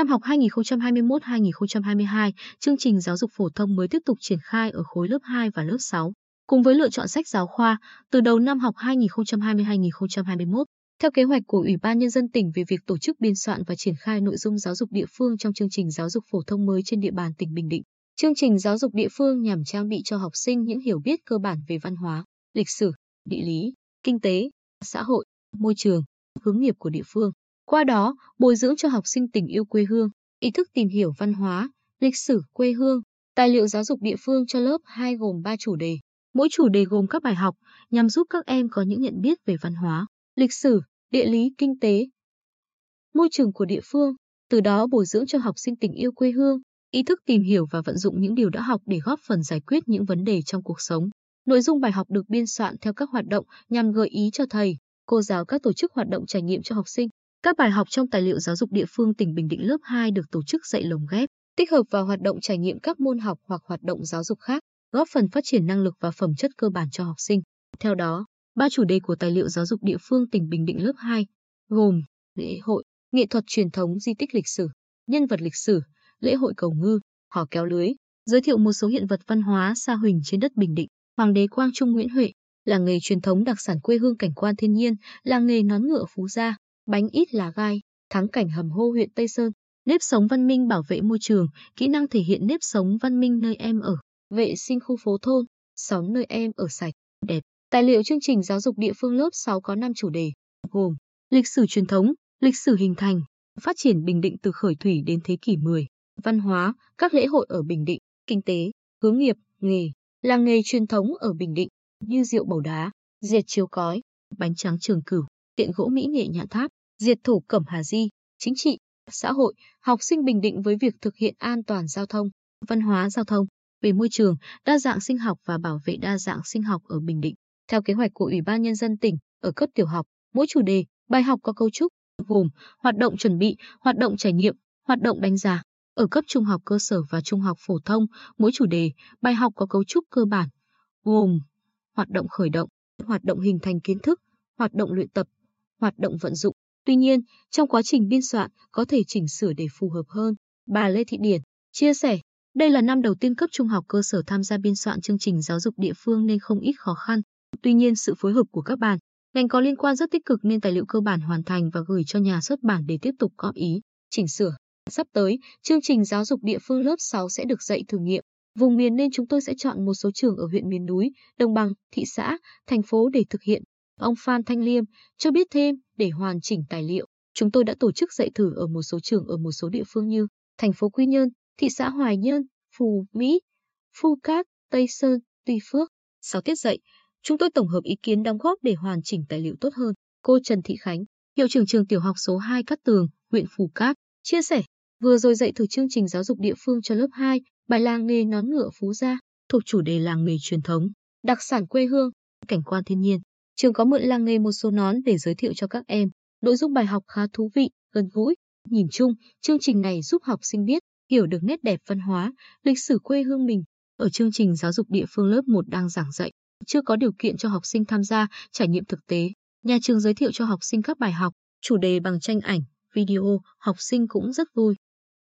Năm học 2021-2022, chương trình giáo dục phổ thông mới tiếp tục triển khai ở khối lớp 2 và lớp 6, cùng với lựa chọn sách giáo khoa từ đầu năm học 2020-2021. Theo kế hoạch của Ủy ban Nhân dân tỉnh về việc tổ chức biên soạn và triển khai nội dung giáo dục địa phương trong chương trình giáo dục phổ thông mới trên địa bàn tỉnh Bình Định. Chương trình giáo dục địa phương nhằm trang bị cho học sinh những hiểu biết cơ bản về văn hóa, lịch sử, địa lý, kinh tế, xã hội, môi trường, hướng nghiệp của địa phương. Qua đó, bồi dưỡng cho học sinh tình yêu quê hương, ý thức tìm hiểu văn hóa, lịch sử quê hương. Tài liệu giáo dục địa phương cho lớp 2 gồm 3 chủ đề. Mỗi chủ đề gồm các bài học nhằm giúp các em có những nhận biết về văn hóa, lịch sử, địa lý, kinh tế, môi trường của địa phương, từ đó bồi dưỡng cho học sinh tình yêu quê hương, ý thức tìm hiểu và vận dụng những điều đã học để góp phần giải quyết những vấn đề trong cuộc sống. Nội dung bài học được biên soạn theo các hoạt động nhằm gợi ý cho thầy, cô giáo các tổ chức hoạt động trải nghiệm cho học sinh. Các bài học trong tài liệu giáo dục địa phương tỉnh Bình Định lớp 2 được tổ chức dạy lồng ghép, tích hợp vào hoạt động trải nghiệm các môn học hoặc hoạt động giáo dục khác, góp phần phát triển năng lực và phẩm chất cơ bản cho học sinh. Theo đó, ba chủ đề của tài liệu giáo dục địa phương tỉnh Bình Định lớp 2 gồm lễ hội, nghệ thuật truyền thống di tích lịch sử, nhân vật lịch sử, lễ hội cầu ngư, hò kéo lưới, giới thiệu một số hiện vật văn hóa xa huỳnh trên đất Bình Định, Hoàng đế Quang Trung Nguyễn Huệ, làng nghề truyền thống đặc sản quê hương cảnh quan thiên nhiên, làng nghề nón ngựa Phú Gia, bánh ít là gai, thắng cảnh hầm hô huyện Tây Sơn, nếp sống văn minh bảo vệ môi trường, kỹ năng thể hiện nếp sống văn minh nơi em ở, vệ sinh khu phố thôn, xóm nơi em ở sạch, đẹp. Tài liệu chương trình giáo dục địa phương lớp 6 có 5 chủ đề, gồm lịch sử truyền thống, lịch sử hình thành, phát triển Bình Định từ khởi thủy đến thế kỷ 10, văn hóa, các lễ hội ở Bình Định, kinh tế, hướng nghiệp, nghề, làng nghề truyền thống ở Bình Định như rượu bầu đá, diệt chiếu cói, bánh tráng trường cửu, tiện gỗ mỹ nghệ nhạn tháp, diệt thủ cẩm Hà Di, chính trị, xã hội, học sinh Bình Định với việc thực hiện an toàn giao thông, văn hóa giao thông, về môi trường, đa dạng sinh học và bảo vệ đa dạng sinh học ở Bình Định. Theo kế hoạch của Ủy ban Nhân dân tỉnh, ở cấp tiểu học, mỗi chủ đề, bài học có cấu trúc, gồm hoạt động chuẩn bị, hoạt động trải nghiệm, hoạt động đánh giá. Ở cấp trung học cơ sở và trung học phổ thông, mỗi chủ đề, bài học có cấu trúc cơ bản, gồm hoạt động khởi động, hoạt động hình thành kiến thức, hoạt động luyện tập, hoạt động vận dụng. Tuy nhiên, trong quá trình biên soạn có thể chỉnh sửa để phù hợp hơn. Bà Lê Thị Điển chia sẻ, đây là năm đầu tiên cấp trung học cơ sở tham gia biên soạn chương trình giáo dục địa phương nên không ít khó khăn. Tuy nhiên, sự phối hợp của các bạn, ngành có liên quan rất tích cực nên tài liệu cơ bản hoàn thành và gửi cho nhà xuất bản để tiếp tục góp ý, chỉnh sửa. Sắp tới, chương trình giáo dục địa phương lớp 6 sẽ được dạy thử nghiệm. Vùng miền nên chúng tôi sẽ chọn một số trường ở huyện miền núi, đồng bằng, thị xã, thành phố để thực hiện. Ông Phan Thanh Liêm cho biết thêm để hoàn chỉnh tài liệu. Chúng tôi đã tổ chức dạy thử ở một số trường ở một số địa phương như thành phố Quy Nhơn, thị xã Hoài Nhơn, Phù Mỹ, Phu Cát, Tây Sơn, Tuy Phước. Sau tiết dạy, chúng tôi tổng hợp ý kiến đóng góp để hoàn chỉnh tài liệu tốt hơn. Cô Trần Thị Khánh, hiệu trưởng trường tiểu học số 2 Cát Tường, huyện Phù Cát, chia sẻ, vừa rồi dạy thử chương trình giáo dục địa phương cho lớp 2, bài làng nghề nón ngựa Phú Gia, thuộc chủ đề làng nghề truyền thống, đặc sản quê hương, cảnh quan thiên nhiên. Trường có mượn làng nghề một số nón để giới thiệu cho các em. Nội dung bài học khá thú vị, gần gũi. Nhìn chung, chương trình này giúp học sinh biết, hiểu được nét đẹp văn hóa, lịch sử quê hương mình. Ở chương trình giáo dục địa phương lớp 1 đang giảng dạy, chưa có điều kiện cho học sinh tham gia trải nghiệm thực tế. Nhà trường giới thiệu cho học sinh các bài học, chủ đề bằng tranh ảnh, video, học sinh cũng rất vui.